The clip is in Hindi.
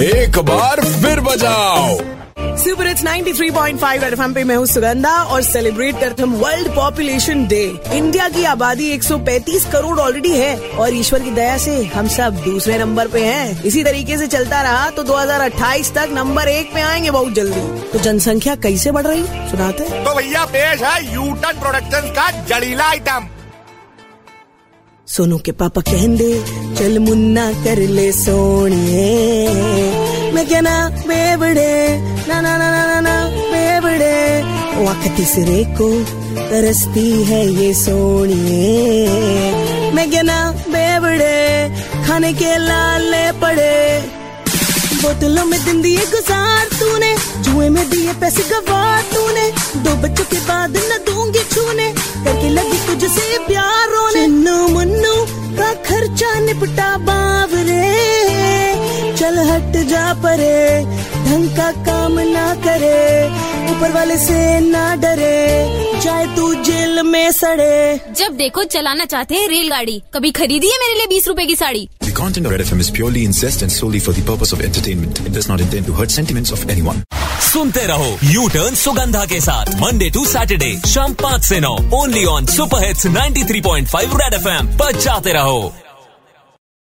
एक बार फिर बजाओ। सुपर इट्स 93.5 एफएम पे मैं हूँ सुगंधा और सेलिब्रेट करते हम वर्ल्ड पॉपुलेशन डे इंडिया की आबादी 135 करोड़ ऑलरेडी है और ईश्वर की दया से हम सब दूसरे नंबर पे हैं। इसी तरीके से चलता रहा तो 2028 तक नंबर एक पे आएँगे बहुत जल्दी। तो जनसंख्या कैसे बढ़ रही? सुनाते तो भैया पेश है यूटन प्रोडक्शन का जड़ीला आइटम सोनू के पापा कहंदे, चल मुन्ना कर ले सोनिए। मैं क्या ना बेबड़े, ना ना ना ना ना ना, बेबड़े। वक्त तीसरे को तरसती है ये सोनिए। मैं ना बेबड़े, खाने के लाले पड़े। बोतलों में दिन दिए गुजार तूने, जुए में दिए पैसे गवार तूने। निपटा बावरे चल हट जा परे ढंग का काम ना करे ऊपर वाले से ना डरे चाहे तू जेल में सड़े जब देखो चलाना चाहते हैं रेलगाड़ी कभी खरीदी है मेरे लिए बीस रूपए की sari The content of Red FM is purely incest and solely for the purpose of entertainment. It does not intend to hurt sentiments of anyone. सुनते रहो यू टर्न सुगंधा के साथ मंडे टू सैटरडे शाम पाँच से नौ only on super hits 93.5 red FM पर जाते रहो